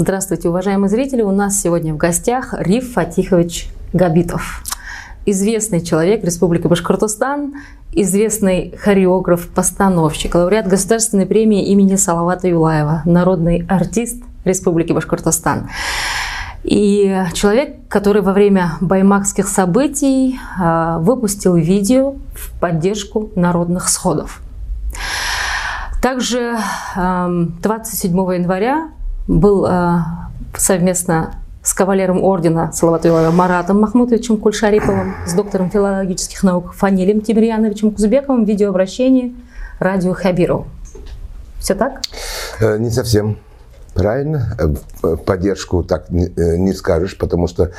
Здравствуйте, уважаемые зрители. У нас сегодня в гостях Риф Фатихович Габитов. Известный человек Республики Башкортостан, известный хореограф, постановщик, лауреат Государственной премии имени Салавата Юлаева, народный артист Республики Башкортостан. И человек, который во время баймакских событий а, выпустил видео в поддержку народных сходов. Также 27 января был э, совместно с кавалером ордена Салаватуилова Маратом Махмутовичем Кульшариповым, с доктором филологических наук Фанилем Тимирьяновичем Кузбековым в видеообращении радио Хабиров. Все так? Э, не совсем. Правильно. Э, поддержку так не скажешь, потому что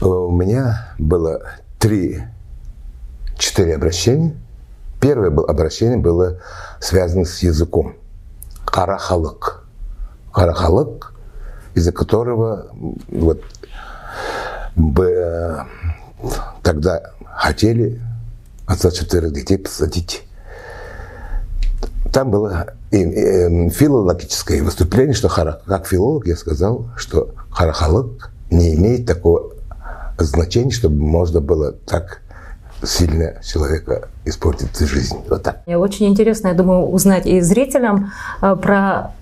у меня было три-четыре обращения. Первое обращение было связано с языком. Карахалык Карахалык, из-за которого вот, бы, тогда хотели отца четверых детей посадить. Там было филологическое выступление, что как филолог я сказал, что харахалык не имеет такого значения, чтобы можно было так сильно человека испортить жизнь. Вот так. Очень интересно, я думаю, узнать и зрителям э, про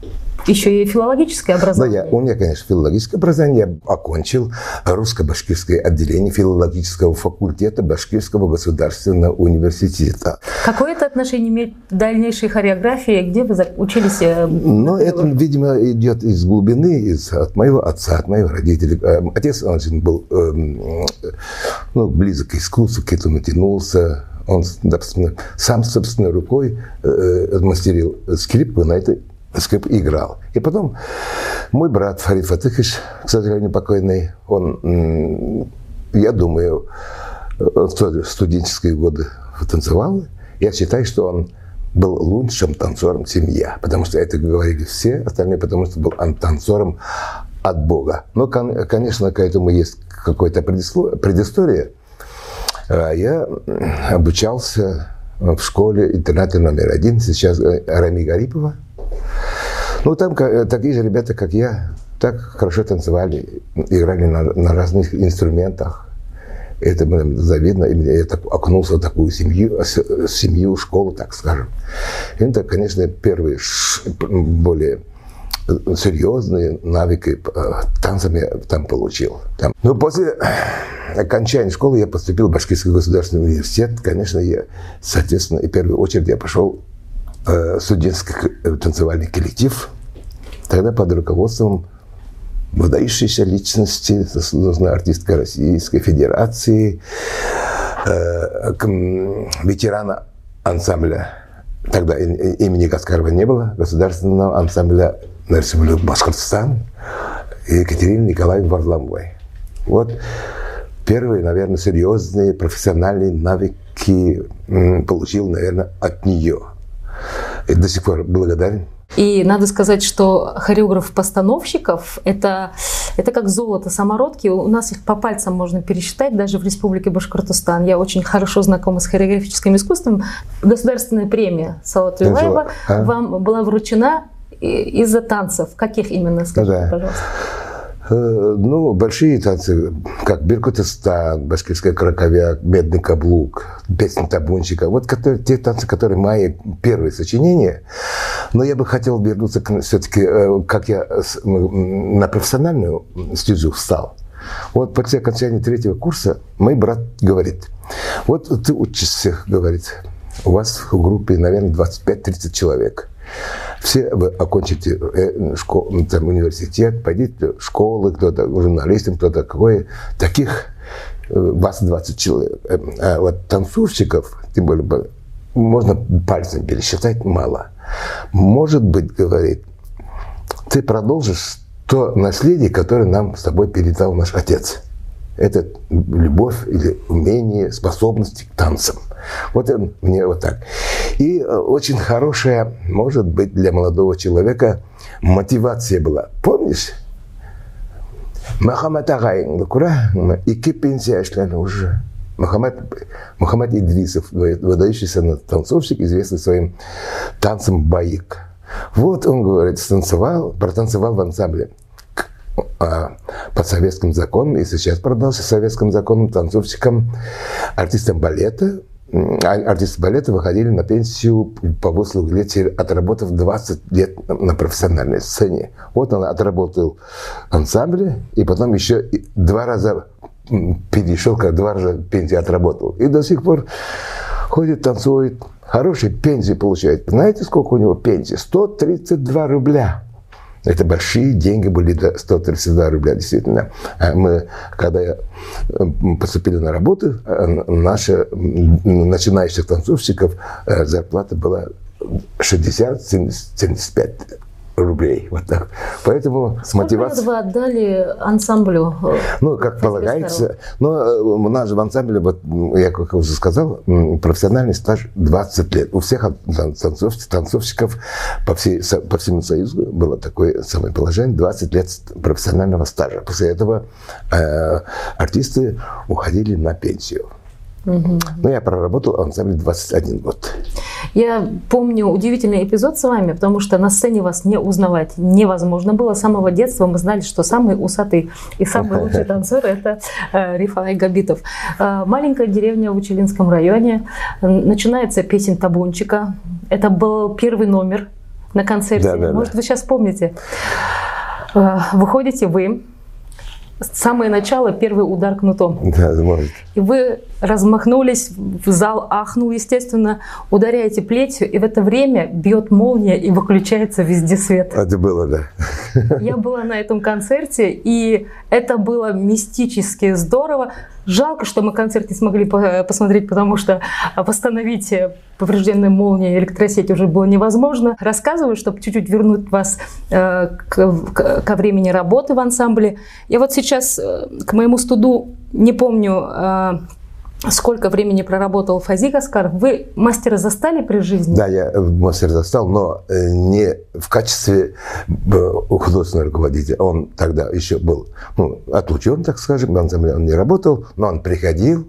еще и филологическое образование. Да, я, у меня, конечно, филологическое образование. Я окончил русско-башкирское отделение филологического факультета Башкирского государственного университета. Какое это отношение имеет к дальнейшей хореографии? Где вы учились? Э, ну, это, видимо, идет из глубины, из, от моего отца, от моих родителей. Эм, отец, он был эм, ну, близок к искусству, к этому тянулся. Он сам собственной рукой э, мастерил скрипку на этой скрип играл. И потом мой брат Фарид Фатыхович, к сожалению, покойный, он, я думаю, в студенческие годы танцевал. Я считаю, что он был лучшим танцором семья, потому что это говорили все остальные, потому что был он танцором от Бога. Но, конечно, к этому есть какая-то предыстория. А я обучался в школе интернате номер один, сейчас э, Рами Гарипова – ну, там э, такие же ребята, как я, так хорошо танцевали, играли на, на разных инструментах. Это было завидно. И я так окунулся в такую семью, семью, школу, так скажем. Это, конечно, первые более серьезные навыки э, танцами я там получил. Там. Но после окончания школы я поступил в Башкирский государственный университет. Конечно, я, соответственно, и в первую очередь я пошел Э, студенческий э, танцевальный коллектив, тогда под руководством выдающейся личности, заслуженной артистка Российской Федерации, э, ветерана ансамбля, тогда имени Каскарова не было, государственного ансамбля на Республику Башкортостан, Екатерины Николаевны Варламовой. Вот первые, наверное, серьезные профессиональные навыки получил, наверное, от нее – и до сих пор благодарен. И надо сказать, что хореограф-постановщиков это, это как золото самородки. У нас их по пальцам можно пересчитать, даже в Республике Башкортостан. Я очень хорошо знакома с хореографическим искусством. Государственная премия Салата Юлаева а? вам была вручена из-за танцев. Каких именно, скажите, да. пожалуйста? Э, ну, большие танцы, как Беркутистан, Башкирская краковяк, Медный каблук, Песня табунчика. Вот которые, те танцы, которые мои первые сочинения. Но я бы хотел вернуться все-таки, э, как я на профессиональную стезю встал. Вот после окончания третьего курса мой брат говорит, вот ты учишься, говорит, у вас в группе, наверное, 25-30 человек. Все вы окончите э, школу, там, университет, пойдите в школы, кто-то журналистом, кто-то какой. Таких э, вас 20 человек. Э, а вот танцовщиков, тем более, можно пальцем пересчитать мало. Может быть, говорит, ты продолжишь то наследие, которое нам с тобой передал наш отец. Это любовь или умение, способности к танцам. Вот мне вот так. И э, очень хорошая, может быть, для молодого человека мотивация была. Помнишь? Махамад ағайыңды күрә, ике пенсия уже. Мухаммад, Мухаммад Идрисов, выдающийся танцовщик, известный своим танцем баик. Вот он, говорит, станцевал, протанцевал в ансамбле. А, по советским законам, и сейчас продался советским законам, танцовщикам, артистам балета, а, артисты балета выходили на пенсию по выслугу лет, отработав 20 лет на профессиональной сцене. Вот он отработал ансамбле, и потом еще два раза перешел, как два раза пенсию отработал. И до сих пор ходит, танцует, хорошие пенсии получает. Знаете, сколько у него пенсии? 132 рубля. Это большие деньги были до 132 рубля, действительно. А мы, когда поступили на работу, э, наша начинающих танцовщиков э, зарплата была 60-75 рублей. Вот так. Поэтому с мотивацией... вы отдали ансамблю? Ну, как полагается. Но э, у нас же в ансамбле, вот я как уже сказал, профессиональный стаж 20 лет. У всех танцов, танцовщиков по, всей, по всему Союзу было такое самое положение, 20 лет профессионального стажа. После этого э, артисты уходили на пенсию. Угу. Но я проработал в ансамбле 21 год. Я помню удивительный эпизод с вами, потому что на сцене вас не узнавать невозможно было. С самого детства мы знали, что самый усатый и самый лучший танцор – это э, Рифай Габитов. Э, маленькая деревня в Учелинском районе. Начинается песен табунчика. Это был первый номер на концерте. Да, да, Может, да. вы сейчас помните. Э, выходите вы, самое начало, первый удар кнутом. Да, может. И вы размахнулись, в зал ахнул, естественно, ударяете плетью, и в это время бьет молния и выключается везде свет. Это было, да. Я была на этом концерте, и это было мистически здорово. Жалко, что мы концерт не смогли посмотреть, потому что восстановить поврежденные молнии электросеть уже было невозможно. Рассказываю, чтобы чуть-чуть вернуть вас э, ко времени работы в ансамбле. Я вот сейчас, э, к моему студу, не помню, э, сколько времени проработал Фази Гаскар. Вы мастера застали при жизни? Да, я мастера застал, но э, не в качестве э, художественного руководителя. Он тогда еще был ну, отлучен, так скажем, ансамбле он не работал, но он приходил.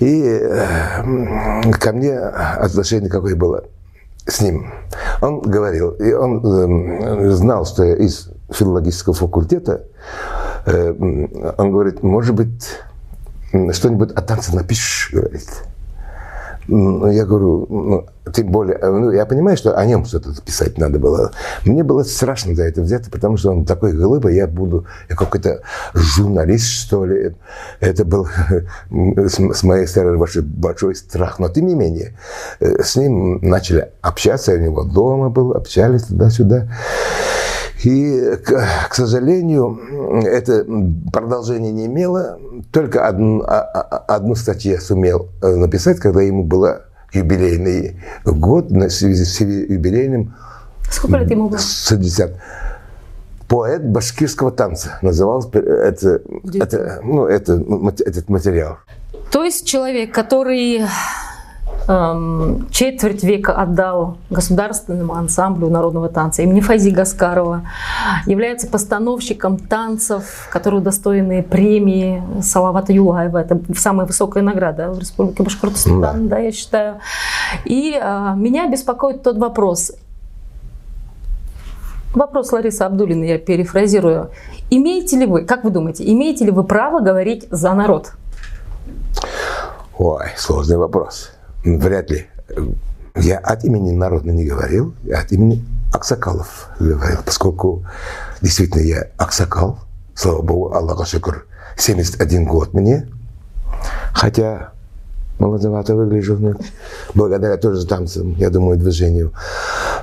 И э, ко мне отношение какое было с ним. Он говорил, и он э, знал, что я из филологического факультета. Э, он говорит, может быть, что-нибудь о танце напишешь, говорит. Ну, я говорю, ну, тем более, э, ну, я понимаю, что о нем что-то писать надо было. Мне было страшно за это взять, потому что он такой глыба, я буду, я какой-то журналист, что ли. Это был с моей стороны большой, большой страх. Но тем не менее, э, с ним начали общаться, у него дома был, общались туда-сюда. И, к, к сожалению, это продолжение не имело. Только одну, а, а, одну статью я сумел э, написать, когда ему было юбилейный год, на связи с юбилейным. Сколько лет ему было? 60 поэт башкирского танца. Назывался это, это, ну, это, этот материал. То есть человек, который четверть века отдал государственному ансамблю народного танца имени Фази Гаскарова, является постановщиком танцев, которые удостоены премии Салавата Юлаева. Это самая высокая награда в Республике Башкортостан, да, да я считаю. И а, меня беспокоит тот вопрос, Вопрос Ларисы Абдулиной я перефразирую. Имеете ли вы, как вы думаете, имеете ли вы право говорить за народ? Ой, сложный вопрос. Вряд ли. Я от имени народа не говорил, я от имени Аксакалов говорил, поскольку действительно я Аксакал, слава Богу, Аллаху шукр, 71 год мне, хотя молодовато выгляжу, но благодаря тоже танцам, я думаю, движению.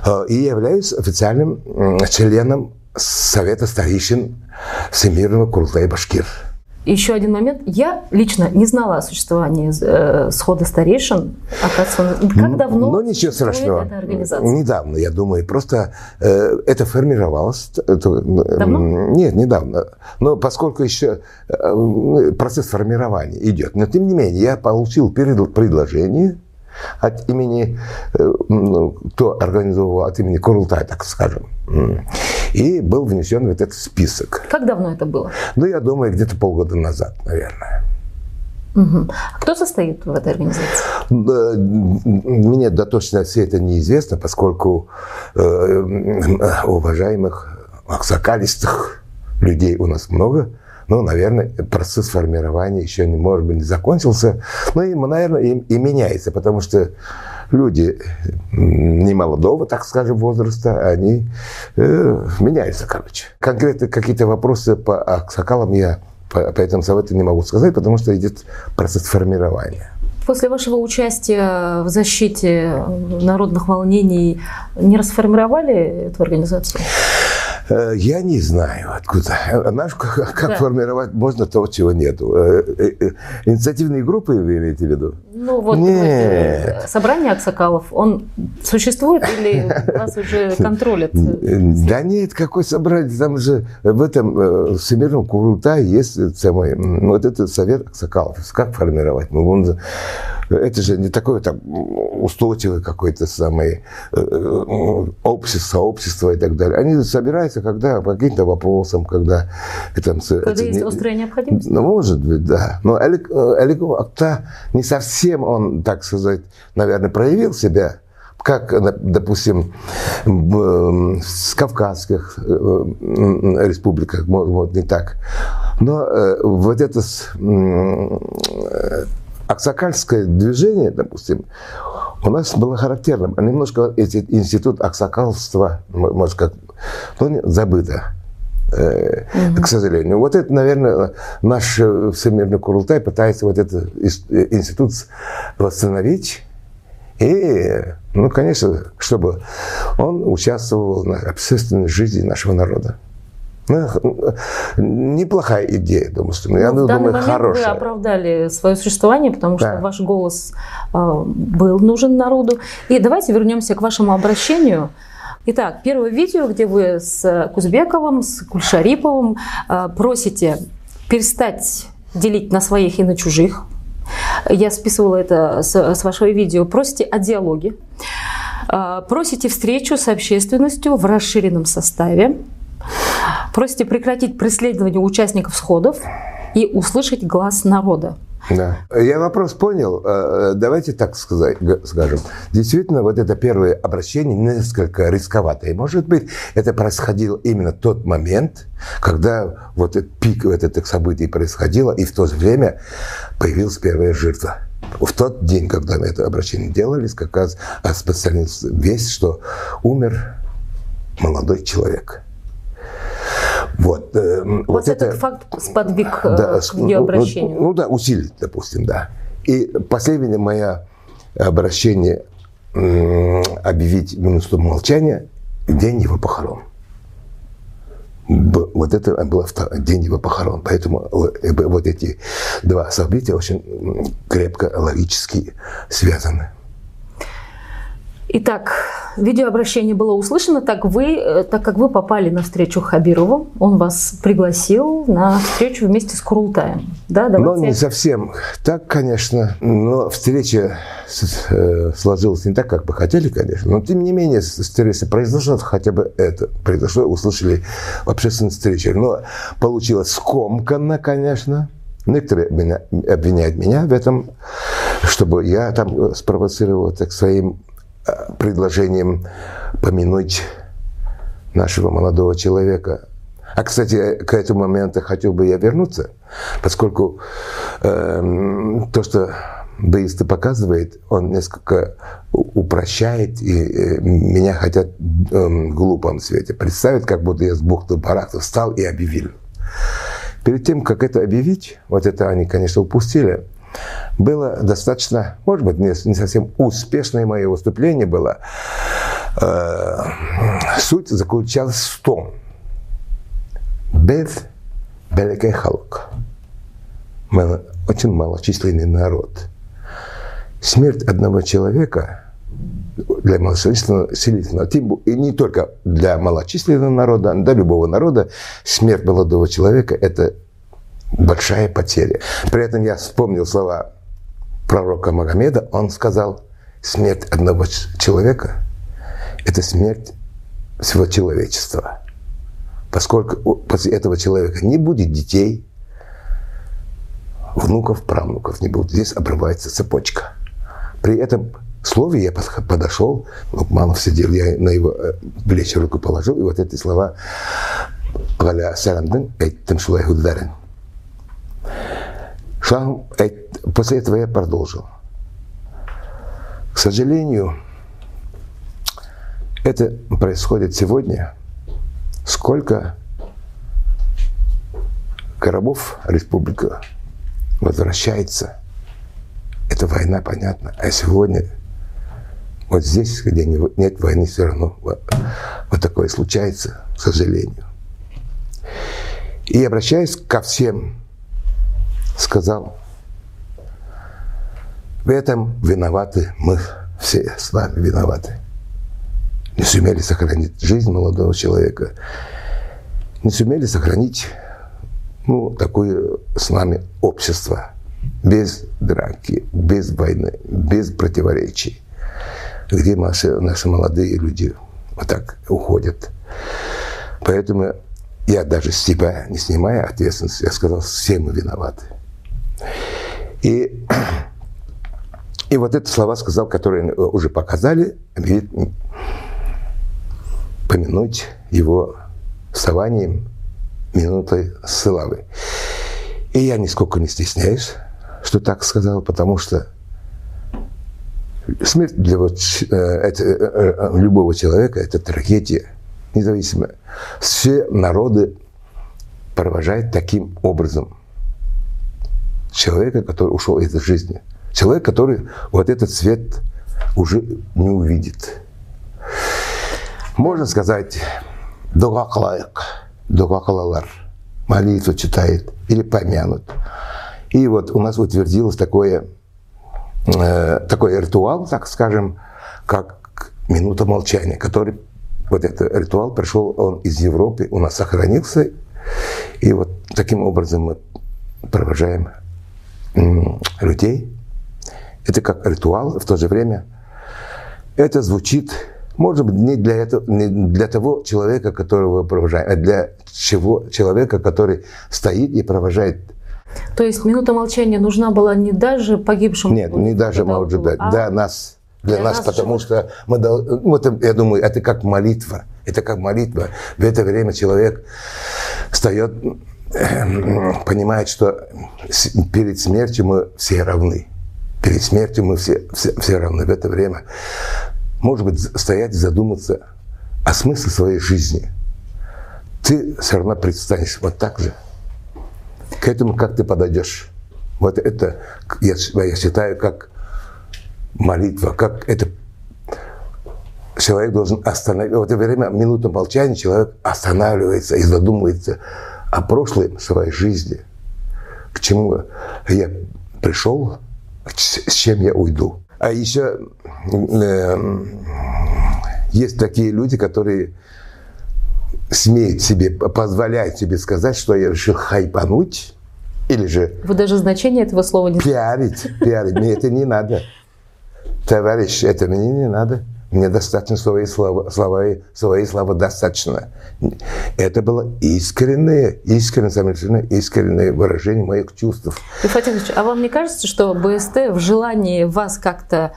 А, и являюсь официальным членом Совета старейшин Всемирного Курултая Башкир. Еще один момент. Я лично не знала о существовании э, схода старейшин. Оказывается, как давно ну, ничего страшного. эта организация? Недавно, я думаю. Просто э, это формировалось. Это, давно? Нет, недавно. Но поскольку еще э, процесс формирования идет. Но тем не менее, я получил предложение от имени, э, ну, кто организовал от имени Курултай, так скажем. И был внесен в этот список. Как давно это было? Ну, я думаю, где-то полгода назад, наверное. Угу. А кто состоит в этой организации? Мне да точно все это неизвестно, поскольку э, уважаемых аксакалистых людей у нас много, но, наверное, процесс формирования еще, не, может быть, не закончился. Но, и, наверное, и, и меняется, потому что люди не молодого, так скажем, возраста, они э, меняются, короче. Конкретно какие-то вопросы по аксакалам я по, по этому совету не могу сказать, потому что идет процесс формирования. После вашего участия в защите народных волнений не расформировали эту организацию? Э, я не знаю, откуда. Знаешь, как, как да. формировать можно то, чего нету. Э, э, инициативные группы вы имеете в виду? Ну вот нет. собрание Аксакалов, он существует или вас уже контролят? Да нет, какой собрание? Там же в этом Всемирном Курултае есть самый, вот этот совет Аксакалов. Как формировать? Мы ну, это же не такое там устойчивое какое-то самое общество, сообщество и так далее. Они собираются когда по каким-то вопросам, когда... Это, когда это, есть не, острая необходимость? Ну, может быть, да. Но Элик Акта не совсем он, так сказать, наверное, проявил себя как, допустим, в кавказских э, республиках, может, не так. Но э, вот это аксакальское движение, допустим, у нас было характерным. Немножко эти, институт аксакалства, может, как, ну, забыто. Угу. К сожалению. Вот это, наверное, наш Всемирный Курултай пытается вот этот институт восстановить. И, ну, конечно, чтобы он участвовал в общественной жизни нашего народа. Ну, неплохая идея, думаю, что я ну, думаю, в хорошая. Вы оправдали свое существование, потому что да. ваш голос э, был нужен народу. И давайте вернемся к вашему обращению. Итак, первое видео, где вы с Кузбековым, с Кульшариповым э, просите перестать делить на своих и на чужих. Я списывала это с, с вашего видео. Просите о диалоге. Э, просите встречу с общественностью в расширенном составе. Просите прекратить преследование участников сходов и услышать глаз народа. Да. Я вопрос понял. Э, э, давайте так сказать, скажем. Действительно, вот это первое обращение несколько рисковатое. Может быть, это происходило именно тот момент, когда вот этот пик вот этих событий происходило, и в то же время появилась первая жертва. В тот день, когда мы это обращение делали, как раз распространилась весть, что умер молодой человек. Вот, э, вот, вот этот это, факт сподвиг э, да, к видеообращению. Ну, ну, ну да, усилить, допустим, да. И последнее мое обращение объявить минуту молчания в день его похорон. Вот это было в день его похорон. Поэтому э, вот эти два события очень крепко логически связаны. Итак, видеообращение было услышано, так, вы, э, так как вы попали на встречу Хабирову, он вас пригласил на встречу вместе с Курултаем. Да, давайте... Ну, не совсем так, конечно, но встреча э, сложилась не так, как бы хотели, конечно, но тем не менее встреча произошла хотя бы это, произошло, услышали в общественной встрече, но получилось скомканно, конечно, Некоторые меня, обвиняют меня в этом, чтобы я там спровоцировал так своим предложением помянуть нашего молодого человека. А, кстати, к этому моменту хотел бы я вернуться, поскольку э, то, что Бейста показывает, он несколько упрощает, и э, меня хотят э, в глупом свете представить, как будто я с бухты барахта встал и объявил. Перед тем, как это объявить, вот это они, конечно, упустили – было достаточно, может быть, не, совсем успешное мое выступление было. Э, суть заключалась в том, без Белекой Халк, очень малочисленный народ, смерть одного человека для малочисленного, и не только для малочисленного народа, для любого народа, смерть молодого человека – это большая потеря. При этом я вспомнил слова пророка Магомеда. Он сказал, смерть одного человека – это смерть всего человечества. Поскольку после этого человека не будет детей, внуков, правнуков не будет. Здесь обрывается цепочка. При этом слове я подошел, Лукманов сидел, я на его э, плечи руку положил, и вот эти слова ғалиасаламдың айттым шулай худдарын после этого я продолжил. К сожалению это происходит сегодня. Сколько коробов республика возвращается это война понятно а сегодня вот здесь, где нет войны, все равно вот, такое случается, к сожалению. И обращаясь ко всем, сказал, в этом виноваты мы все с вами виноваты. Не сумели сохранить жизнь молодого человека, не сумели сохранить ну, такое с нами общество без драки, без войны, без противоречий где наши, наши молодые люди вот так уходят. Поэтому я даже с себя, не снимая ответственность, я сказал, все мы виноваты. И, и вот эти слова сказал, которые уже показали, помянуть его вставанием минутой славы. И я нисколько не стесняюсь, что так сказал, потому что Смерть для вот, э, это, э, э, любого человека – это трагедия, независимо. Все народы провожают таким образом человека, который ушел из жизни. Человек, который вот этот свет уже не увидит. Можно сказать, дугакалайк, дугакалалар, молитву читает или помянут. И вот у нас утвердилось такое э, такой ритуал, так скажем, как минута молчания, который вот этот ритуал пришел он из Европы, у нас сохранился, и вот таким образом мы провожаем людей. Это как ритуал, в то же время это звучит, может быть, не для, этого, не для того человека, которого провожаем, а для чего человека, который стоит и провожает то есть минута молчания нужна была не даже погибшим? Нет, не даже Мауджида, а для нас. Для, для нас, нас, потому что мы, ну, это, я думаю, это как молитва. Это как молитва. В это время человек встает, понимает, что перед смертью мы все равны. Перед смертью мы все, все, все равны. В это время, может быть, стоять и задуматься о смысле своей жизни. Ты все равно предстанешь вот так же к этому как ты подойдешь. Вот это, я, я считаю, как молитва, как это человек должен остановить. В это время, минуту молчания, человек останавливается и задумывается о прошлой своей жизни. К чему я пришел, с чем я уйду. А еще э, есть такие люди, которые смеет себе, позволяет себе сказать, что я решил хайпануть, или же... Вы даже значение этого слова не Пиарить, пиарить. Мне это не надо. Товарищ, это мне не надо. Мне достаточно свои слова, слова, свои слова достаточно. Это было искреннее, искреннее, совершенно искреннее выражение моих чувств. Ифатин а вам не кажется, что БСТ в желании вас как-то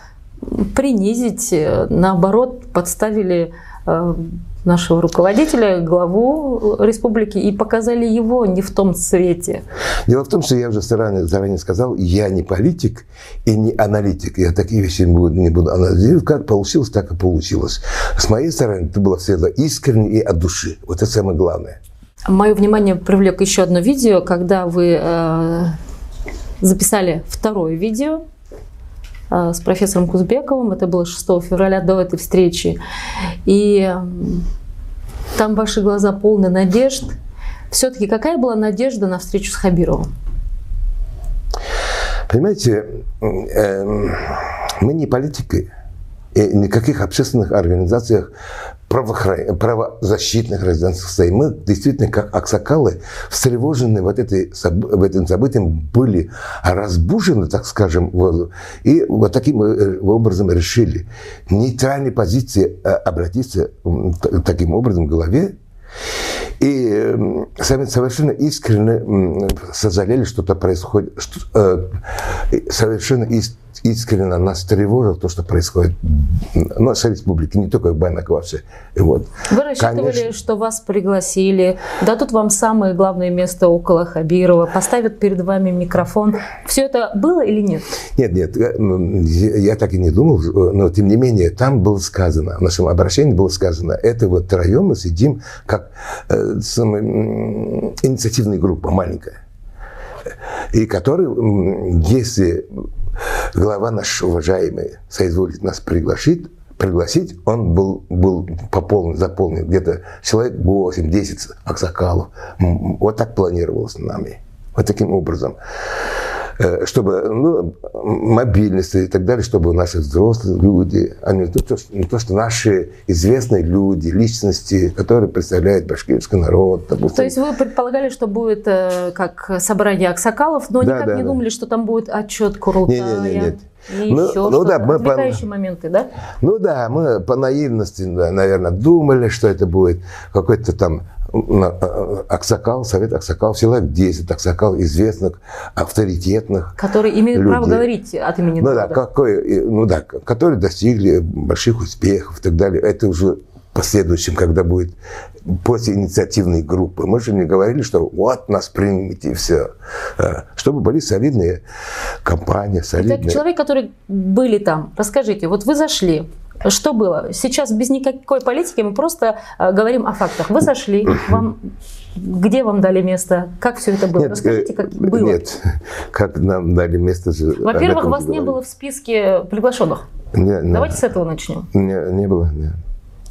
принизить, э, наоборот, подставили э, нашего руководителя, главу республики, и показали его не в том цвете. Дело в том, что я уже заранее, заранее сказал, я не политик и не аналитик. Я такие вещи не буду, не буду анализировать. Как получилось, так и получилось. С моей стороны, это было все искренне и от души. Вот это самое главное. Мое внимание привлек еще одно видео, когда вы э, записали второе видео с профессором Кузбековым. Это было 6 февраля до этой встречи. И там ваши глаза полны надежд. Все-таки какая была надежда на встречу с Хабировым? Понимаете, эм, мы не политики, и никаких общественных организациях правозащитных гражданских состояний. Мы действительно, как аксакалы, встревожены вот этой, в этом событием, были разбужены, так скажем, и вот таким э, образом решили нейтральной позиции э, обратиться таким образом к голове и совершенно искренне сожалели, что-то происходит, что, э, совершенно искренне нас тревожило то, что происходит в нашей республике, не только в Баймаке вообще. И вот, Вы рассчитывали, конечно... что вас пригласили, дадут вам самое главное место около Хабирова, поставят перед вами микрофон. Все это было или нет? Нет, нет, я так и не думал, но тем не менее там было сказано, в нашем обращении было сказано, это вот троем мы сидим как э, самая инициативная группа маленькая и который, если глава наш уважаемый соизволит нас пригласить, пригласить, он был, был пополнен, заполнен где-то человек 8-10 аксакалов. Вот так планировалось нами. Вот таким образом. Э, чтобы ну, мобильность и так далее, чтобы наши взрослые люди, а не то, что, не то, что наши известные люди, личности, которые представляют башкирский народ. Допустим. То есть вы предполагали, что будет э, как собрание аксакалов, но да, никак да, не да. думали, что там будет отчет Курултая? Нет, нет, нет. И ну, еще ну, да, мы по, моменты, да? Ну да, мы по наивности, да, наверное, думали, что это будет какой-то там Аксакал, Совет Аксакал, человек 10 Аксакал известных, авторитетных Которые имеют людей. право говорить от имени ну, народа. Да, какой, ну да, которые достигли больших успехов и так далее. Это уже последующем, когда будет после инициативной группы. Мы же не говорили, что вот нас примите и все. Чтобы были солидные компании, солидные... Итак, человек, который были там, расскажите, вот вы зашли, что было? Сейчас без никакой политики мы просто э, говорим о фактах. Вы зашли, вам где вам дали место? Как все это было? Нет, Расскажите, как было. Нет, как нам дали место. Во-первых, вас не было в списке приглашенных. Не, не, Давайте с этого начнем. Не, не было, нет.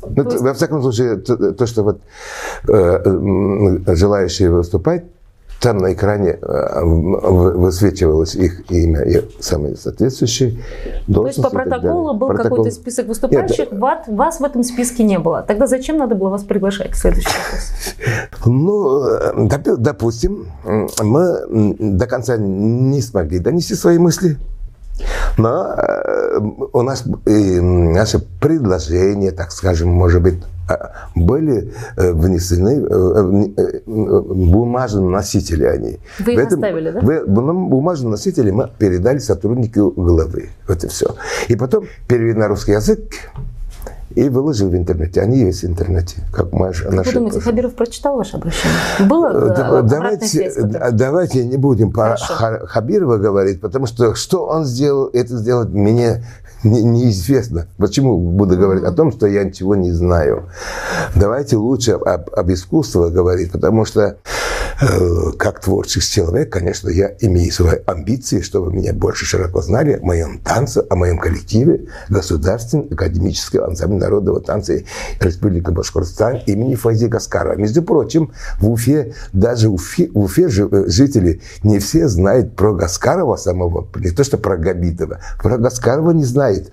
Ну, есть... Во всяком случае, то, то что вот э, желающие выступать, там на экране э, высвечивалось их имя и самые соответствующие То есть по протоколу был Протокол... какой-то список выступающих, Нет. вас, вас в этом списке не было. Тогда зачем надо было вас приглашать? Следующий вопрос. Ну, э, допустим, мы до конца не смогли донести свои мысли. Но э, у нас наше предложение, так скажем, может быть, а, были э, внесены э, бумажные носители они. Вы их этом, оставили, да? В, бумажные носители мы передали сотруднику главы. Вот и все. И потом перевели на русский язык и выложил в интернете. Они есть в интернете. Как Маша, как вы думаете, Хабиров прочитал ваше обращение? Было давайте, связь, давайте не будем про Хабирова говорить, потому что что он сделал, это сделать мне не, неизвестно. Почему буду говорить о том, что я ничего не знаю? Давайте лучше об, об искусстве говорить, потому что э, как творческий человек, конечно, я имею свои амбиции, чтобы меня больше широко знали о моем танце, о моем коллективе Государственный академический ансамбль народного танца Республики Башкортостан имени Фази Гаскарова. Между прочим, в Уфе, даже в Уфе, в Уфе э, жители не все знают про Гаскарова самого, не то что про Габитова. Про Гаскарова не знает.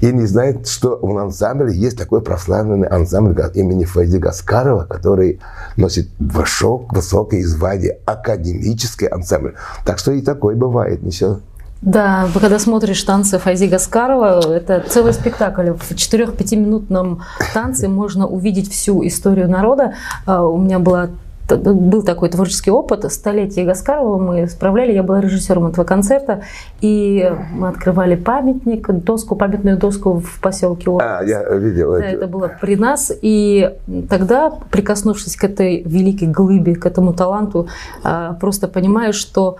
И не знает, что в ансамбле есть такой прославленный ансамбль имени Фаиди Гаскарова, который носит высок, высокое звание академический ансамбль. Так что и такой бывает, ничего. Да, когда смотришь танцы Файзи Гаскарова, это целый спектакль. В 4-5-минутном танце можно увидеть всю историю народа. А, у меня была был такой творческий опыт. Столетие Гаскарова мы справляли. Я была режиссером этого концерта. И мы открывали памятник, доску, памятную доску в поселке Урал. А, я видел да, это. было при нас. И тогда, прикоснувшись к этой великой глыбе, к этому таланту, а, просто понимаешь, что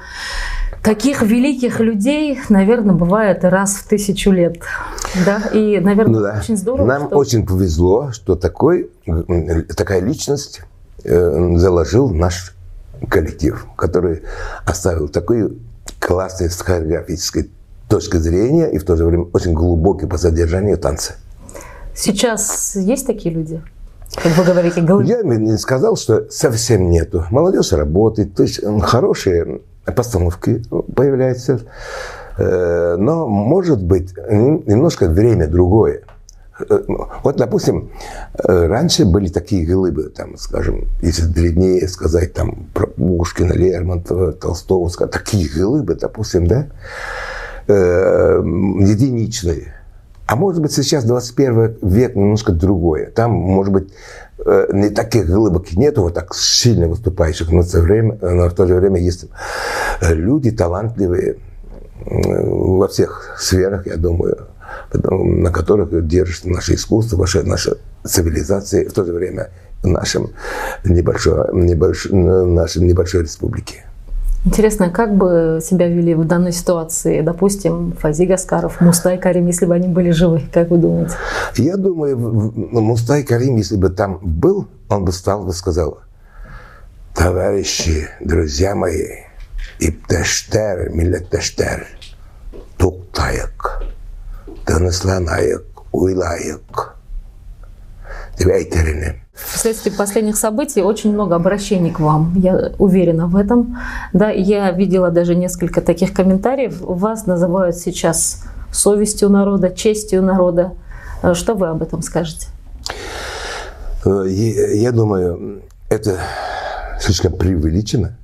Таких великих людей, наверное, бывает раз в тысячу лет. Да? И, наверное, ну, да. очень здорово. Нам что... очень повезло, что такой, такая личность заложил наш коллектив, который оставил такой классный с хореографической точки зрения и в то же время очень глубокий по содержанию танца. Сейчас есть такие люди? Как вы говорите, голы... Я не сказал, что совсем нету. Молодежь работает, то есть хорошие постановки появляются. Э, но, может быть, немножко время другое. Э, вот, допустим, э, раньше были такие глыбы, там, скажем, если древнее сказать, там, про Пушкина, Лермонтова, Толстого, сказать, такие глыбы, допустим, да, э, единичные. А может быть, сейчас 21 век немножко другое. Там, может быть, не таких глыбок нету, вот так сильно выступающих, но то время, но в то же время есть люди талантливые, во всех сферах, я думаю, на которых держится наше искусство, наша, наша цивилизация, в то же время нашем небольшой, небольш, нашей небольшой республике. Интересно, как бы себя вели в данной ситуации, допустим, Фази Гаскаров, Мустай Карим, если бы они были живы, как вы думаете? Я думаю, Мустай Карим, если бы там был, он бы стал бы сказал, товарищи, друзья мои, иптештер, миллеттештер, туктаяк, деп әйтеріне Вследствие последних событий очень много обращений к вам. Я уверена в этом. Да, я видела даже несколько таких комментариев. Вас называют сейчас совестью народа, честью народа. Э, что вы об этом скажете? Э, я думаю, это слишком преувеличено.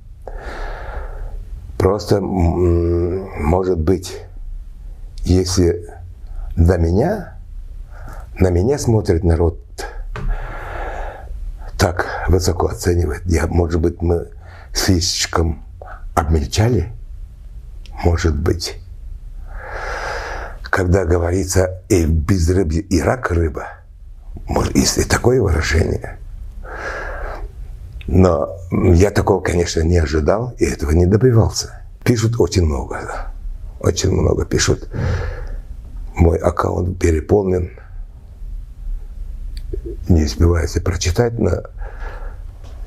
Просто, может быть, если до меня, на меня смотрит народ так высоко оценивает. Я, может быть, мы слишком обмельчали? Может быть. Когда говорится и без рыбы, и рак рыба, может, есть и такое выражение. Но я такого, конечно, не ожидал и этого не добивался. Пишут очень много. Очень много пишут. Мой аккаунт переполнен не успеваете прочитать, на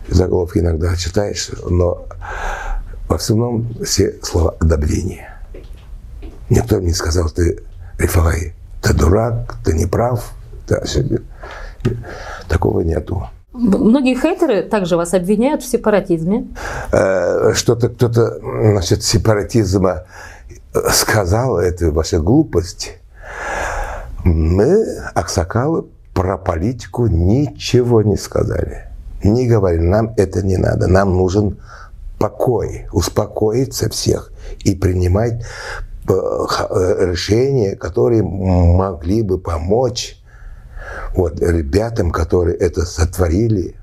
заголовки иногда читаешь, но в основном все слова одобрения. Никто не сказал, ты Рифай, ты дурак, ты не прав. Ты... Такого нету. Многие хейтеры также вас обвиняют в сепаратизме. Э, что-то кто-то насчет сепаратизма сказал, это ваша глупость. Мы, аксакалы, про политику ничего не сказали. Не говорили, нам это не надо, нам нужен покой, успокоиться всех и принимать э, э, решения, которые могли бы помочь вот, ребятам, которые это сотворили,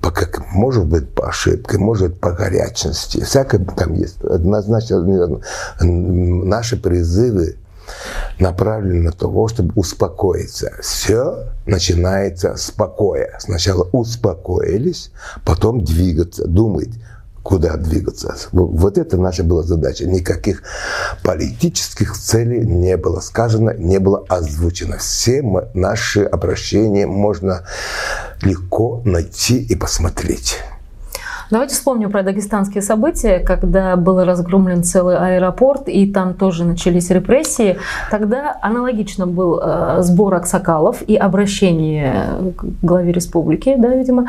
по, как, может быть, по ошибке, может, по горячности. Всякое там есть. Однозначно, наши призывы направлены на того, чтобы успокоиться. Все начинается с покоя. Сначала успокоились, потом двигаться, думать, куда двигаться. Вот это наша была задача. Никаких политических целей не было сказано, не было озвучено. Все наши обращения можно легко найти и посмотреть. Давайте вспомним про дагестанские события, когда был разгромлен целый аэропорт, и там тоже начались репрессии. Тогда аналогично был э, сбор аксакалов и обращение к главе республики, да, видимо.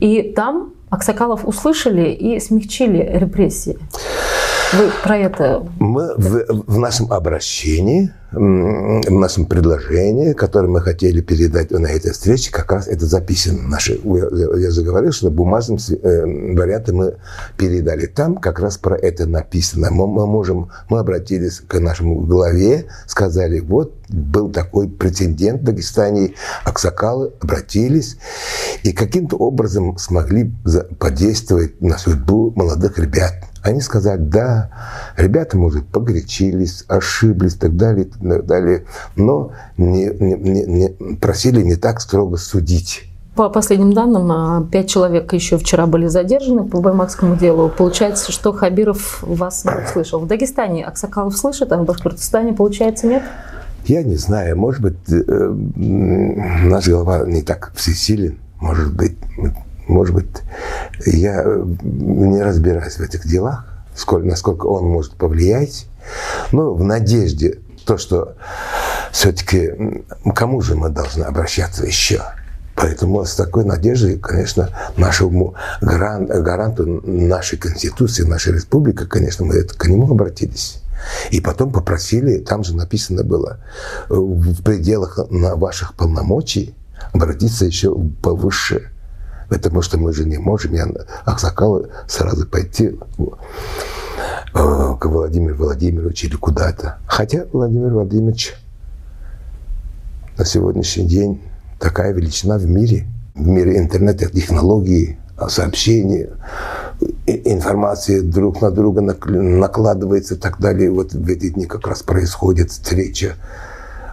И там Аксакалов услышали и смягчили репрессии. Вы про это? Мы в, в нашем обращении, в нашем предложении, которое мы хотели передать на этой встрече, как раз это записано. Наши, я же говорил, что бумажным э, варианте мы передали. Там как раз про это написано. Мы, мы можем, мы обратились к нашему главе, сказали, вот был такой претендент в Дагестане, Аксакалы обратились и каким-то образом смогли подействовать на судьбу молодых ребят они сказали, да, ребята, может, погорячились, ошиблись так далее, так далее, но не, не, не, просили не так строго судить. По последним данным, а, пять человек еще вчера были задержаны по баймакскому делу. Получается, что Хабиров вас не услышал. В Дагестане Аксакалов слышит, а в Башкортостане, получается, нет? Я не знаю. Может быть, э, наш голова не так всесилен. Может быть, может быть, я не разбираюсь в этих делах, сколько, насколько он может повлиять, но в надежде то, что все-таки кому же мы должны обращаться еще. Поэтому с такой надеждой, конечно, нашему гарант, гаранту нашей Конституции, нашей республики, конечно, мы это, к нему обратились. И потом попросили, там же написано было, в пределах ваших полномочий обратиться еще повыше потому что мы же не можем, я Аксакалы сразу пойти э, к Владимиру Владимировичу или куда-то. Хотя Владимир Владимирович на сегодняшний день такая величина в мире, в мире интернета, технологий, сообщений. информация друг на друга накладывается и так далее. Вот в эти дни как раз происходит встреча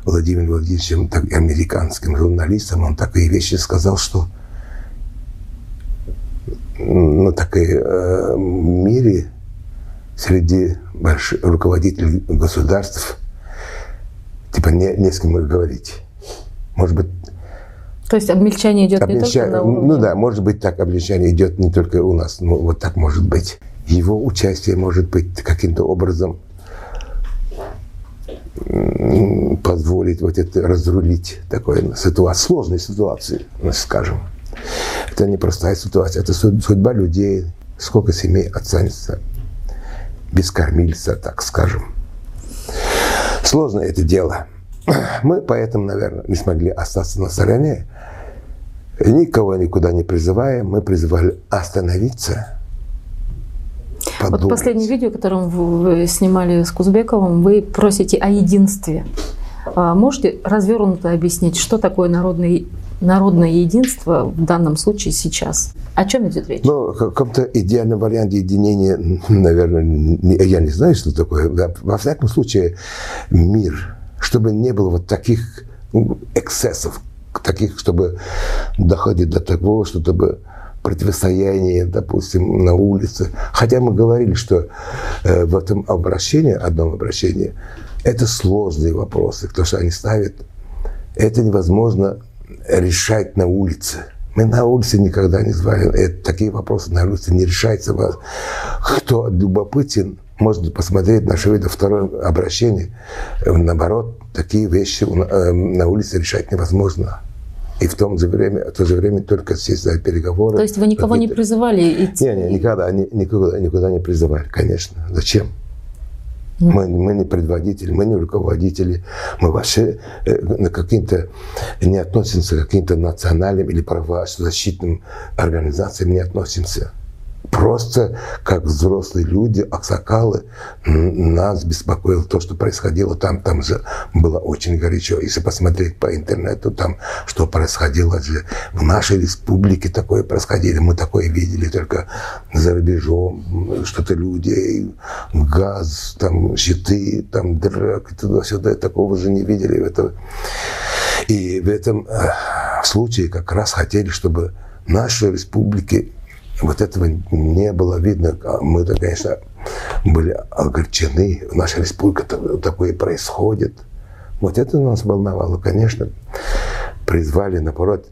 Владимиром Владимировичем, так, американским журналистом. Он такие вещи сказал, что ну, так и э, мире среди больших руководителей государств типа не, не с кем говорить. Может быть, то есть обмельчание идет Обмельча... не только на уровне... Ну да, может быть так, облегчение идет не только у нас, ну, вот так может быть. Его участие может быть каким-то образом позволить вот это разрулить такой ситуацию, сложной ситуации, скажем. Это непростая ситуация, это судьба людей, сколько семей останется без кормильца, так скажем. Сложное это дело. Мы поэтому, наверное, не смогли остаться на стороне. Никого никуда не призываем, мы призывали остановиться. Подумать. Вот последнее видео, которое вы снимали с Кузбековым, вы просите о единстве. А можете развернуто объяснить, что такое народный, народное единство в данном случае сейчас? О чем идет речь? Ну, в каком-то идеальном варианте единения, наверное, я не знаю, что такое. Во всяком случае, мир, чтобы не было вот таких эксцессов, таких, чтобы доходить до того, чтобы противостояние, допустим, на улице. Хотя мы говорили, что э, в этом обращении, одном обращении, это сложные вопросы, то, что они ставят. Это невозможно решать на улице. Мы на улице никогда не звали. Это, такие вопросы на улице не решаются. Кто любопытен, может посмотреть наше видео второе обращение. Наоборот, такие вещи э, на улице решать невозможно. И в, том же время, в то же время только сесть за переговоры. То есть вы никого не призывали идти? Не, не, никогда, никуда, никуда не призывали, конечно. Зачем? Мы, мы не предводители, мы не руководители, мы вообще э, каким-то не относимся к каким-то национальным или правозащитным организациям не относимся просто как взрослые люди, аксакалы, нас беспокоило то, что происходило там. Там же было очень горячо. Если посмотреть по интернету, там что происходило же в нашей республике такое происходило. Мы такое видели только за рубежом. Что-то люди, газ, там щиты, там драк, туда-сюда. Такого же не видели. Это... И в этом э, случае как раз хотели, чтобы наши республики вот этого не было видно. Мы-то, конечно, были огорчены. Наша республика такое происходит. Вот это нас волновало, конечно. Призвали, наоборот,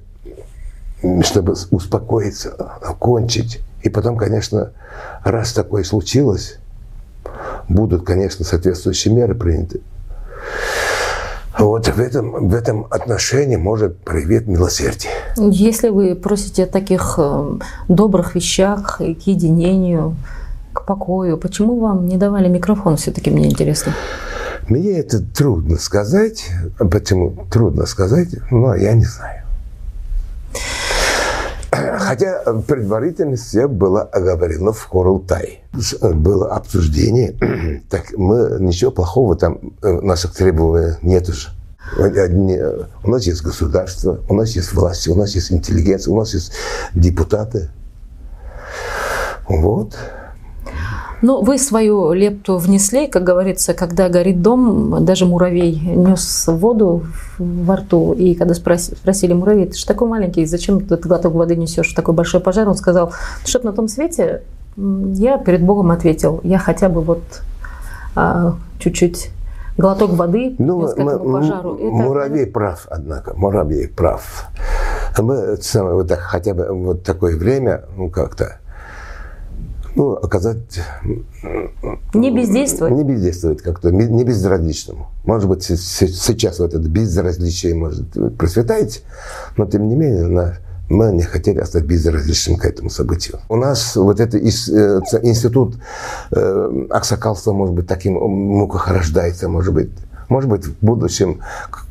чтобы успокоиться, окончить. И потом, конечно, раз такое случилось, будут, конечно, соответствующие меры приняты. Вот в этом, в этом отношении может проявить милосердие. Если вы просите о таких э, добрых вещах, к единению, к покою, почему вам не давали микрофон, все-таки мне интересно? Мне это трудно сказать. Почему трудно сказать? Но я не знаю. Хотя предварительно все было оговорено в Хорултай. Было обсуждение. Так мы ничего плохого там э, наших требований нет уже. У нас есть государство, у нас есть власть, у нас есть интеллигенция, у нас есть депутаты. Вот. Ну, вы свою лепту внесли, как говорится, когда горит дом, даже муравей нес воду во рту. И когда спросили, спросили муравей, ты же такой маленький, зачем ты этот глоток воды несешь в такой большой пожар? Он сказал, чтобы на том свете я перед Богом ответил, я хотя бы вот а, чуть-чуть глоток воды ну, к этому пожару. Это... Муравей прав, однако, муравей прав. Мы самое, вот так, хотя бы вот такое время, ну как-то, ну, оказать... Не бездействовать? Не бездействовать как-то, не безразличному. Может быть, сейчас вот это безразличие может процветать, но тем не менее мы не хотели остаться безразличным к этому событию. У нас вот этот э, институт э, аксакалства, может быть, таким муках рождается, может быть. Может быть, в будущем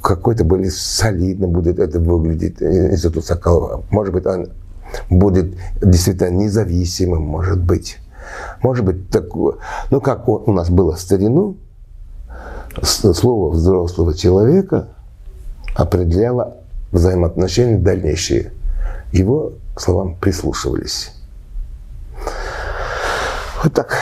какой-то более солидно будет это выглядеть, э, институт Соколова. Может быть, он будет действительно независимым, может быть. Может быть, такое. Ну, как у нас было в старину, слово взрослого человека определяло взаимоотношения дальнейшие. Его к словам прислушивались. Вот так.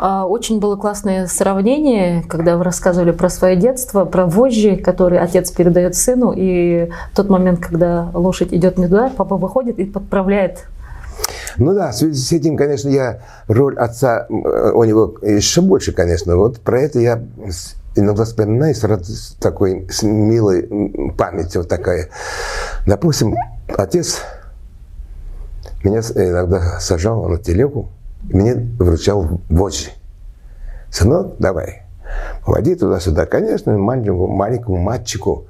А, очень было классное сравнение, когда вы рассказывали про свое детство, про вожжи, которые отец передает сыну, и тот момент, когда лошадь идет не туда, папа выходит и подправляет ну да, в связи с этим, конечно, я роль отца у него еще больше, конечно. Вот про это я иногда вспоминаю с такой с милой памятью вот такая. Допустим, отец меня иногда сажал на телегу, мне вручал вожжи. Сынок, давай, води туда-сюда. Конечно, маленькому, маленькому мальчику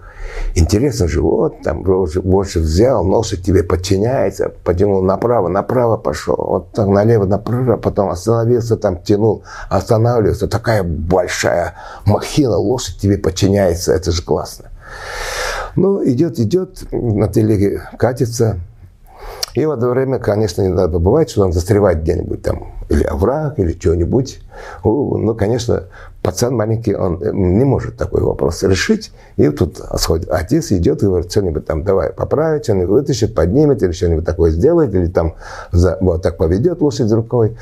интересно же, вот там больше взял, носик тебе подчиняется, потянул направо, направо пошел, вот так налево, направо, потом остановился, там тянул, останавливался. Такая большая махина, лошадь тебе подчиняется, это же классно. Ну, идет, идет, на телеге катится, и в это время, конечно, иногда бывает, что он застревает где-нибудь там, или овраг, или что-нибудь. Ну, конечно, пацан маленький, он э, не может такой вопрос решить. И тут отец идет и говорит, что-нибудь там, давай поправить, что-нибудь вытащит, поднимет, или что-нибудь такое сделает, или там за, вот так поведет лошадь рукой.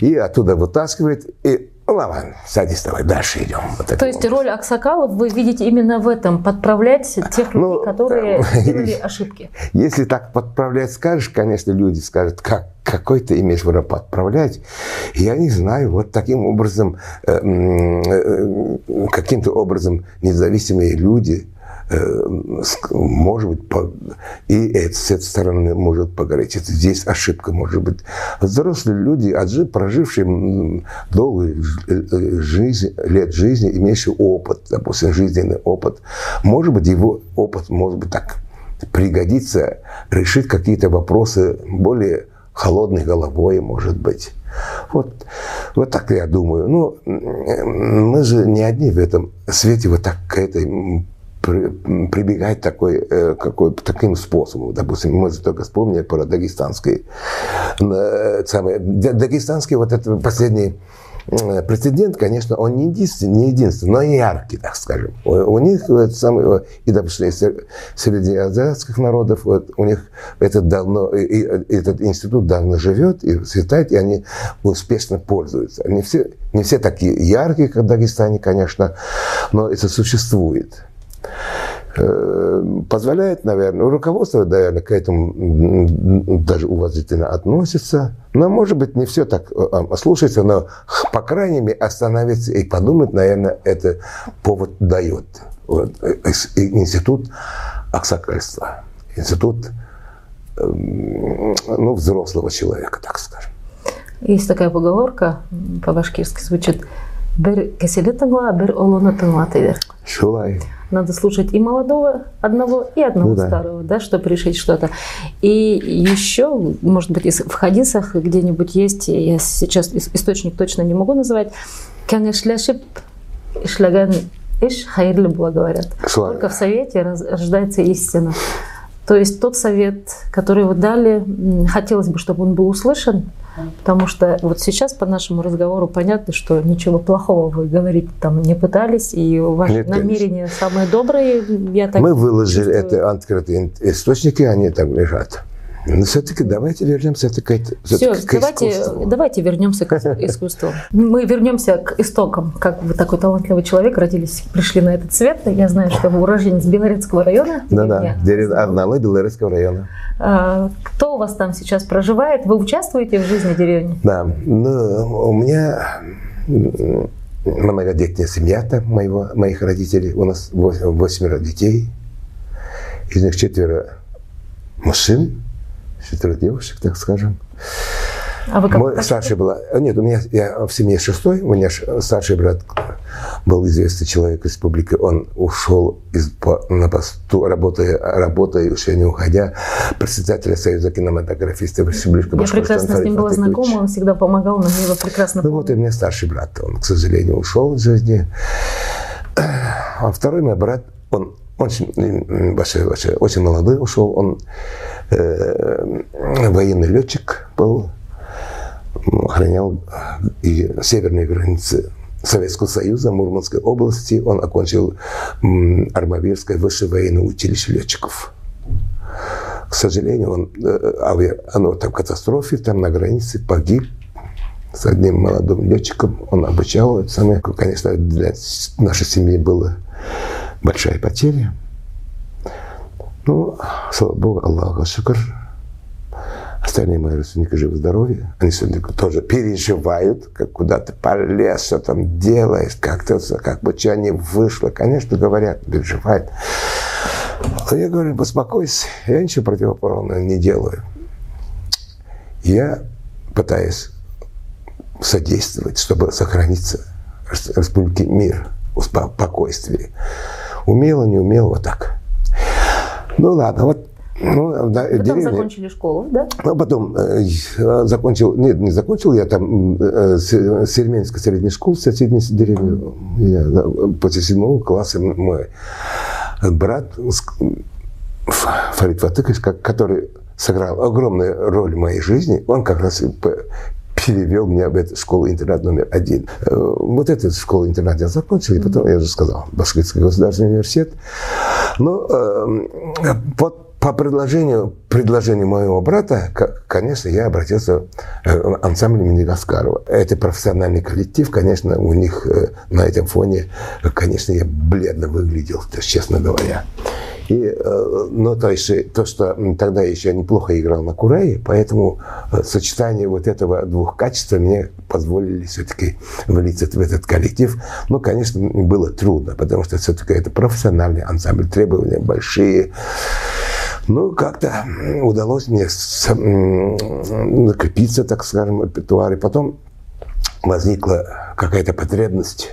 И оттуда вытаскивает, и ладно, садись, давай, дальше идем. Вот То есть образом. роль Аксакалов вы видите именно в этом, подправлять тех людей, ну, которые сделали ошибки? Если так подправлять скажешь, конечно, люди скажут, как, какой ты имеешь виду подправлять. Я не знаю, вот таким образом, э, э, каким-то образом независимые люди, Э, может быть, и это, с этой стороны может погореть. Это здесь ошибка может быть. Взрослые люди, прожившие долгую э, жизнь, лет жизни, имеющие опыт, допустим, жизненный опыт, может быть, его опыт может быть так пригодится решить какие-то вопросы более холодной головой, может быть. Вот, вот так я думаю. Ну, мы же не одни в этом свете вот так к этой прибегать такой, э, какой, таким способом. Допустим, мы только вспомнили про дагестанский, э, самый, дагестанский вот этот последний прецедент, конечно, он не единственный, не единственный, но яркий, так скажем. У, у них это самое, и, допустим, среди азиатских народов, вот, у них это давно, и, и, этот институт давно живет и цветает, и они успешно пользуются. Они все, не все такие яркие, как в Дагестане, конечно, но это существует. Э, позволяет, наверное, руководство, наверное, к этому даже уважительно относится. Но, может быть, не все так э, слушается, но, по крайней мере, остановиться и подумать, наверное, это повод дает. Вот. Э, институт аксакальства, институт ну, взрослого человека, так скажем. Есть такая поговорка, по-башкирски звучит «Бер кеселі тыңла, бер олоны тыңла» Шулай надо слушать и молодого одного, и одного ну, да. старого, да, чтобы решить что-то. И еще, может быть, в хадисах где-нибудь есть, я сейчас источник точно не могу называть, кәңешләшеп эшләгән иш була, говорят. Только в совете рождается истина. То есть тот совет, который вы дали, хотелось бы, чтобы он был услышан, Потому что вот сейчас по нашему разговору понятно, что ничего плохого вы говорить там не пытались, и ваши Нет, намерения конечно. самые добрые. Я так Мы выложили чувствую. это открытые источники, они там лежат. Но все-таки давайте вернемся к, Все, к давайте, искусству. давайте вернемся к искусству. Мы вернемся к истокам. Как вы такой талантливый человек родились, пришли на этот свет. Я знаю, что вы уроженец Белорецкого района. Да-да, Арналы Белорецкого района. А, кто у вас там сейчас проживает? Вы участвуете в жизни деревни? Да, ну, у меня многодетная семья там моего, моих родителей. У нас восемеро детей. Из них четверо мужчин, четверо девушек, так скажем. А вы как Мой старший была... Нет, у меня я в семье шестой. У меня старший брат был известный человек республики. Он ушел из, по, на посту, работая, работая, еще не уходя, председателя Союза кинематографистов Республики Я прекрасно с ним была знакома, он всегда помогал, но мне его прекрасно Ну вот и мне старший брат. Он, к сожалению, ушел из жизни. А второй мой брат, он очень, вообще, очень молодой ушел. Он э, военный летчик был, охранял и северные границы Советского Союза, Мурманской области. Он окончил Армавирское высшее военное училище летчиков. К сожалению, он, э, авиа, оно там катастрофе, там на границе погиб с одним молодым летчиком. Он обучал. Это самое, конечно, для нашей семьи было большая потеря. Ну, слава Богу, Аллаху шукр. Остальные мои родственники живы-здоровы. Они сегодня тоже переживают, как куда ты полез, что там делаешь, как-то, как бы что не вышло. Конечно, говорят, переживают. А я говорю, успокойся, я ничего противоположного не делаю. Я пытаюсь содействовать, чтобы сохраниться республике мир, спокойствие. Умело, не умело, вот так. Ну ладно, вот ну, да, Потом деревня. закончили школу, да? Ну, потом э, закончил, нет, не закончил, я там э, Серменская средняя школа, соседняя деревня. Я, да, после седьмого класса мой брат Фарид Фатыкович, который сыграл огромную роль в моей жизни, он как раз перевел меня в эту школу-интернат номер один. Э, вот эту школу-интернат я закончил, и потом, я уже сказал, Башкирский государственный университет. Но э, под по предложению, предложению моего брата, конечно, я обратился э, в ансамбль имени Гаскарова. Это профессиональный коллектив, конечно, у них э, на этом фоне, конечно, я бледно выглядел, честно говоря. И, э, но то, есть, то, что тогда еще неплохо играл на курае, поэтому сочетание вот этого двух качеств мне позволили все-таки влиться в этот коллектив. Но, конечно, было трудно, потому что все-таки это профессиональный ансамбль, требования большие. Ну, как-то удалось мне накопиться, так скажем, в репертуаре. Потом возникла какая-то потребность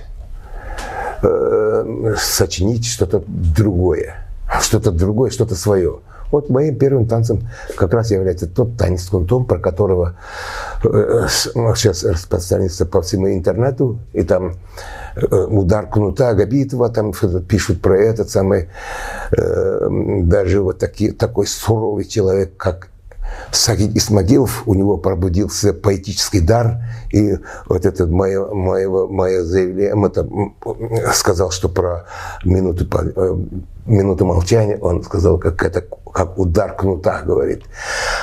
э, сочинить что-то другое, что-то другое, что-то свое. Вот моим первым танцем как раз является тот танец кунтом, про которого э, сейчас распространяется по всему интернету, и там э, удар кнута Габитова, там пишут про этот самый, э, даже вот таки, такой суровый человек, как Сагид Исмагилов, у него пробудился поэтический дар, и вот это мое, мое, мое заявление, это сказал, что про минуту, минуту молчания, он сказал, как это как удар кнута, говорит.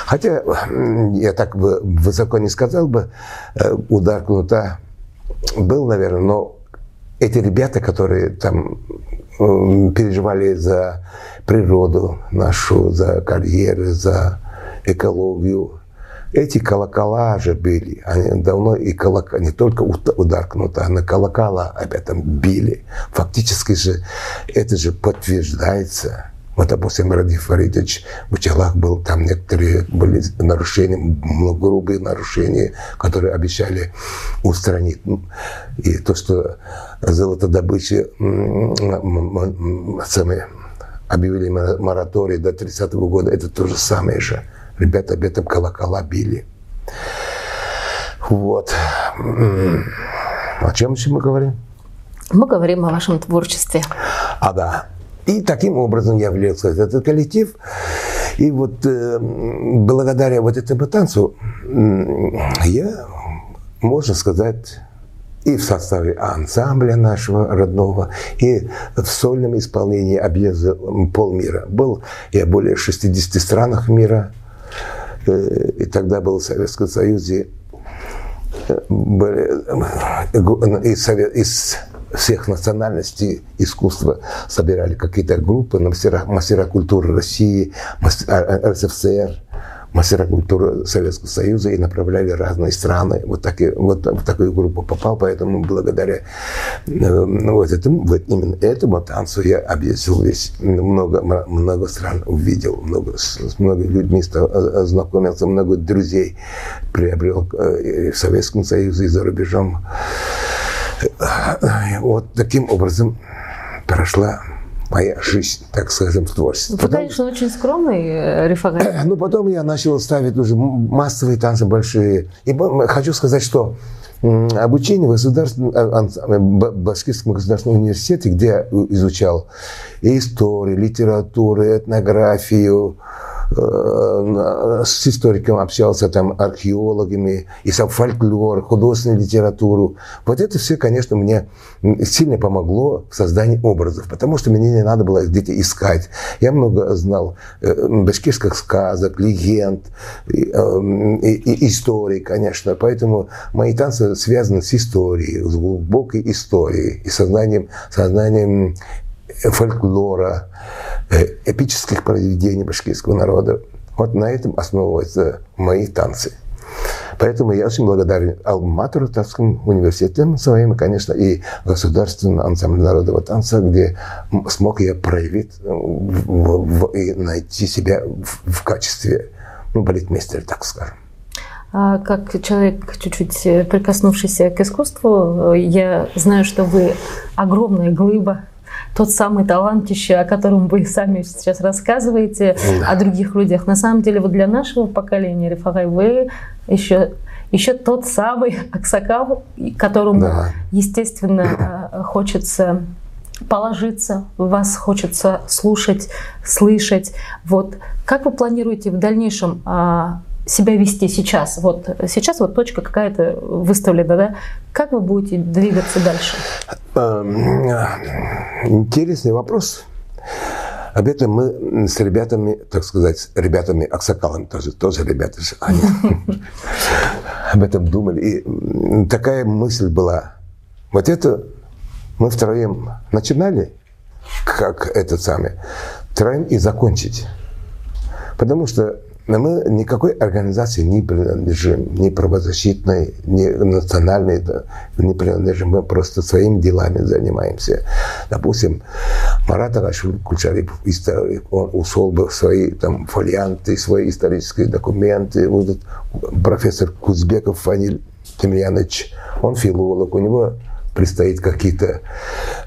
Хотя я так бы высоко не сказал бы, э, удар кнута был, наверное, но эти ребята, которые там переживали за природу нашу, за карьеры, за экологию. Эти колокола же были, они давно и колокола, не только удар кнута, на колокола об этом били. Фактически же это же подтверждается. Вот, допустим, Ради Фаридович в Учалах был, там некоторые были нарушения, грубые нарушения, которые обещали устранить. И то, что золотодобыча самые объявили мораторий до 30-го года, это то же самое же. Ребята об этом колокола били. Вот. О чем еще мы говорим? Мы говорим о вашем творчестве. А, да. И таким образом я влился в этот коллектив. И вот э, благодаря вот этому танцу я, можно сказать, и в составе ансамбля нашего родного, и в сольном исполнении объезда полмира. Был я более 60 странах мира, и тогда был в Советском Союзе, э, были э, из, из всех национальностей искусства собирали какие-то группы, мастера, мастера культуры России, мастера, РСФСР, мастера культуры Советского Союза и направляли разные страны. Вот, так и, вот в такую группу попал, поэтому благодаря э, вот этому, вот именно этому танцу я объездил весь, много, много стран увидел, много, с много людьми стал, знакомился, много друзей приобрел э, в Советском Союзе и за рубежом. Вот таким образом прошла моя жизнь, так скажем, в творчестве. Вы, потом, конечно, очень скромный, э, Рифаган. Ну, потом я начал ставить уже массовые танцы большие. И хочу сказать, что обучение в государственном, э, э, Башкирском государственном университете, где я изучал и историю, литературу, этнографию, с историком общался, там, археологами, и сам фольклор, художественную литературу. Вот это все, конечно, мне сильно помогло в создании образов, потому что мне не надо было где-то искать. Я много знал э, башкирских сказок, легенд, и, э, и, и историй, конечно. Поэтому мои танцы связаны с историей, с глубокой историей и сознанием, сознанием фольклора, э, эпических произведений башкирского народа. Вот на этом основываются мои танцы. Поэтому я очень благодарен Алматору Татскому университету своим, конечно, и Государственному ансамблю народного танца, где смог я проявить в, в, и найти себя в, в качестве ну, балетмейстера, так скажем. А как человек, чуть-чуть э, прикоснувшийся к искусству, э, я знаю, что вы огромная глыба тот самый талантище, о котором вы сами сейчас рассказываете, да. о других людях. На самом деле, вот для нашего поколения, Рифагай, вы еще еще тот самый Аксакал, которому, да. естественно, э, хочется положиться, вас хочется слушать, слышать. Вот как вы планируете в дальнейшем а, себя вести сейчас? Вот сейчас вот точка какая-то выставлена, да? Как вы будете двигаться дальше? Эм, интересный вопрос. Об этом мы с ребятами, так сказать, с ребятами Аксакалами тоже, тоже ребята, они об этом думали. И такая мысль была. Вот это мы втроем начинали, как этот самый, втроем и закончить. Потому что мы никакой организации не принадлежим, ни правозащитной, ни национальной не принадлежим. Мы просто своими делами занимаемся. Допустим, Марат Агашур Кульчарипов, он ушел бы свои там, фолианты, свои исторические документы. Вот профессор Кузбеков Фаниль Тимьянович, он филолог, у него предстоит какие-то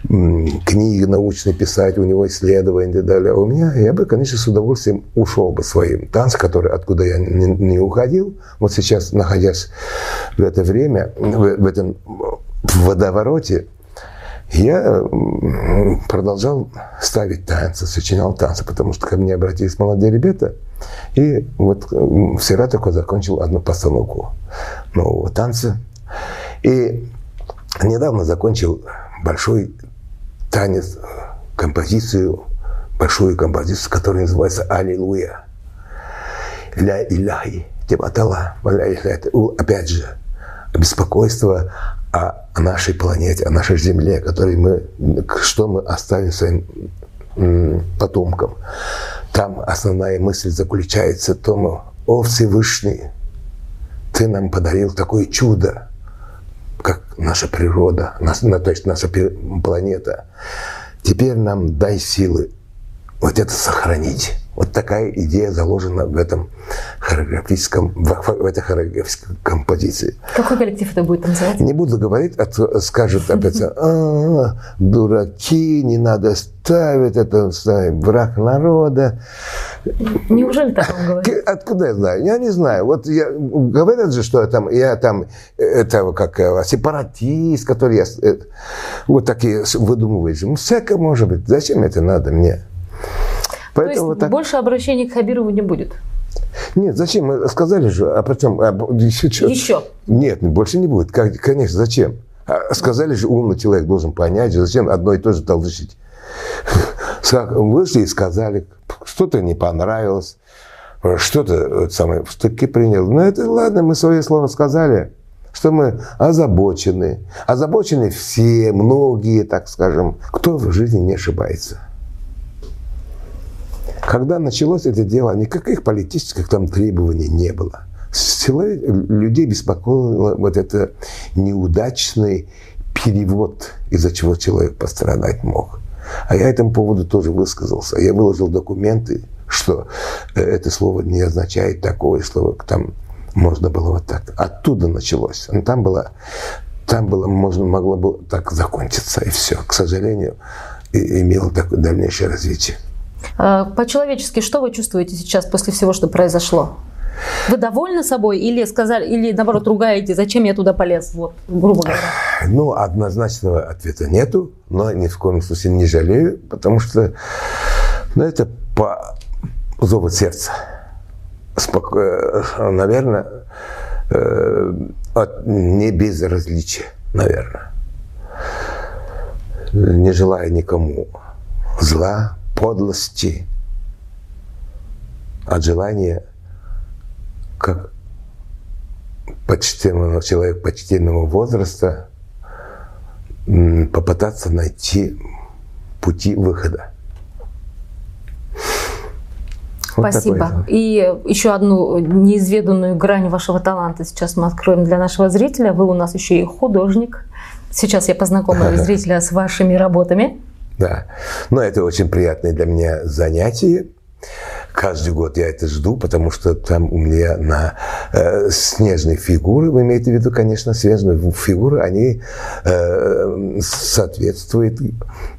книги научные писать, у него исследования и так далее. А у меня, я бы, конечно, с удовольствием ушел бы своим танц, который, откуда я не, не уходил. Вот сейчас, находясь в это время, в, в этом водовороте, я продолжал ставить танцы, сочинял танцы, потому что ко мне обратились молодые ребята, и вот вчера только закончил одну постановку нового танца. И недавно закончил большой танец, композицию, большую композицию, которая называется «Аллилуйя». «Ля Иляхи», Тебатала, опять же, беспокойство о нашей планете, о нашей Земле, которой мы, что мы оставим своим потомкам. Там основная мысль заключается в том, о Всевышний, ты нам подарил такое чудо, как наша природа, то есть наша планета. Теперь нам дай силы вот это сохранить. Вот такая идея заложена в этом хореографическом, в, этой хореографической композиции. Какой коллектив это будет называться? Не буду говорить, а скажут опять, а, дураки, не надо ставить, это враг народа. Неужели так он говорит? Откуда я знаю? Я не знаю. Вот я, говорят же, что я там, я там, это как сепаратист, который я, э, вот такие выдумываешь. Всякое может быть. Зачем это надо мне? Поэтому То есть так... больше обращений к Хабирову не будет? Нет, зачем? Мы сказали же, а потом... А, еще, что? еще? Нет, больше не будет. Конечно, зачем? А, сказали же, умный человек должен понять, зачем одно и то же толдычить. Вышли и сказали, что-то не понравилось, что-то самое в штыки принял. Ну, это ладно, мы свое слово сказали, что мы озабочены. Озабочены все, многие, так скажем. Кто в жизни не ошибается? Когда началось это дело, никаких политических там требований не было. Человек, людей беспокоило вот это неудачный перевод, из-за чего человек пострадать мог. А я этому поводу тоже высказался. Я выложил документы, что э, это слово не означает такое слово, там можно было вот так. Оттуда началось. Там было, там было, можно, могло бы так закончиться, и все. К сожалению, имело такое дальнейшее развитие. Э, по-человечески, что вы чувствуете сейчас после всего, что произошло? Вы довольны собой или сказали, или наоборот ругаете, зачем я туда полез, вот, грубо говоря? Ну, однозначного ответа нету, но ни в коем случае не жалею, потому что ну, это по зову сердца. споко... наверное, от не безразличия, наверное. Не желая никому зла, подлости, от желания, как почтенного человека почтенного возраста, попытаться найти пути выхода. Вот Спасибо. И еще одну неизведанную грань вашего таланта сейчас мы откроем для нашего зрителя. Вы у нас еще и художник. Сейчас я познакомлю зрителя с вашими работами. Да, но это очень приятное для меня занятие. Каждый год я это жду, потому что там у меня на э, снежные фигуры, вы имеете в виду, конечно, снежные фигуры, они э, соответствуют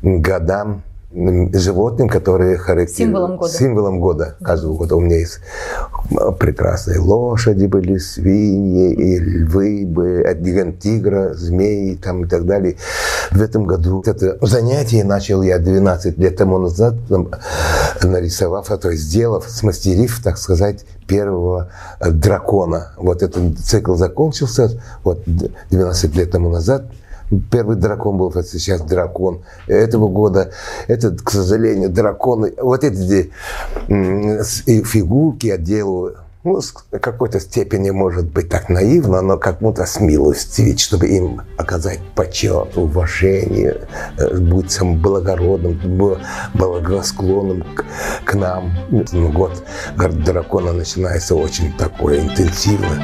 годам животным, которые характеризуют... Символом года. Символом года. Каждого года у меня есть прекрасные лошади были, свиньи, и львы были, тигра, змеи там, и так далее. В этом году это занятие начал я 12 лет тому назад, нарисовав, а то есть сделав, смастерив, так сказать, первого э, дракона. Вот этот цикл закончился вот 12 лет тому назад. Первый дракон был, сейчас дракон этого года. Это, к сожалению, драконы. Вот эти фигурки я делаю ну, с какой-то степени, может быть, так наивно, но как будто с милостью, чтобы им оказать почет, уважение, э, быть самым благородным, благосклонным к, к нам. Ну, год дракона начинается очень такое интенсивно.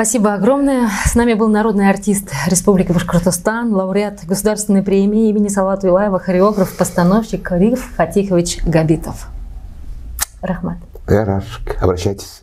Спасибо огромное. С нами был народный артист Республики Башкортостан, лауреат Государственной премии имени Салата Вилаева, хореограф, постановщик Риф Фатихович Габитов. Рахмат. Рашк. Обращайтесь.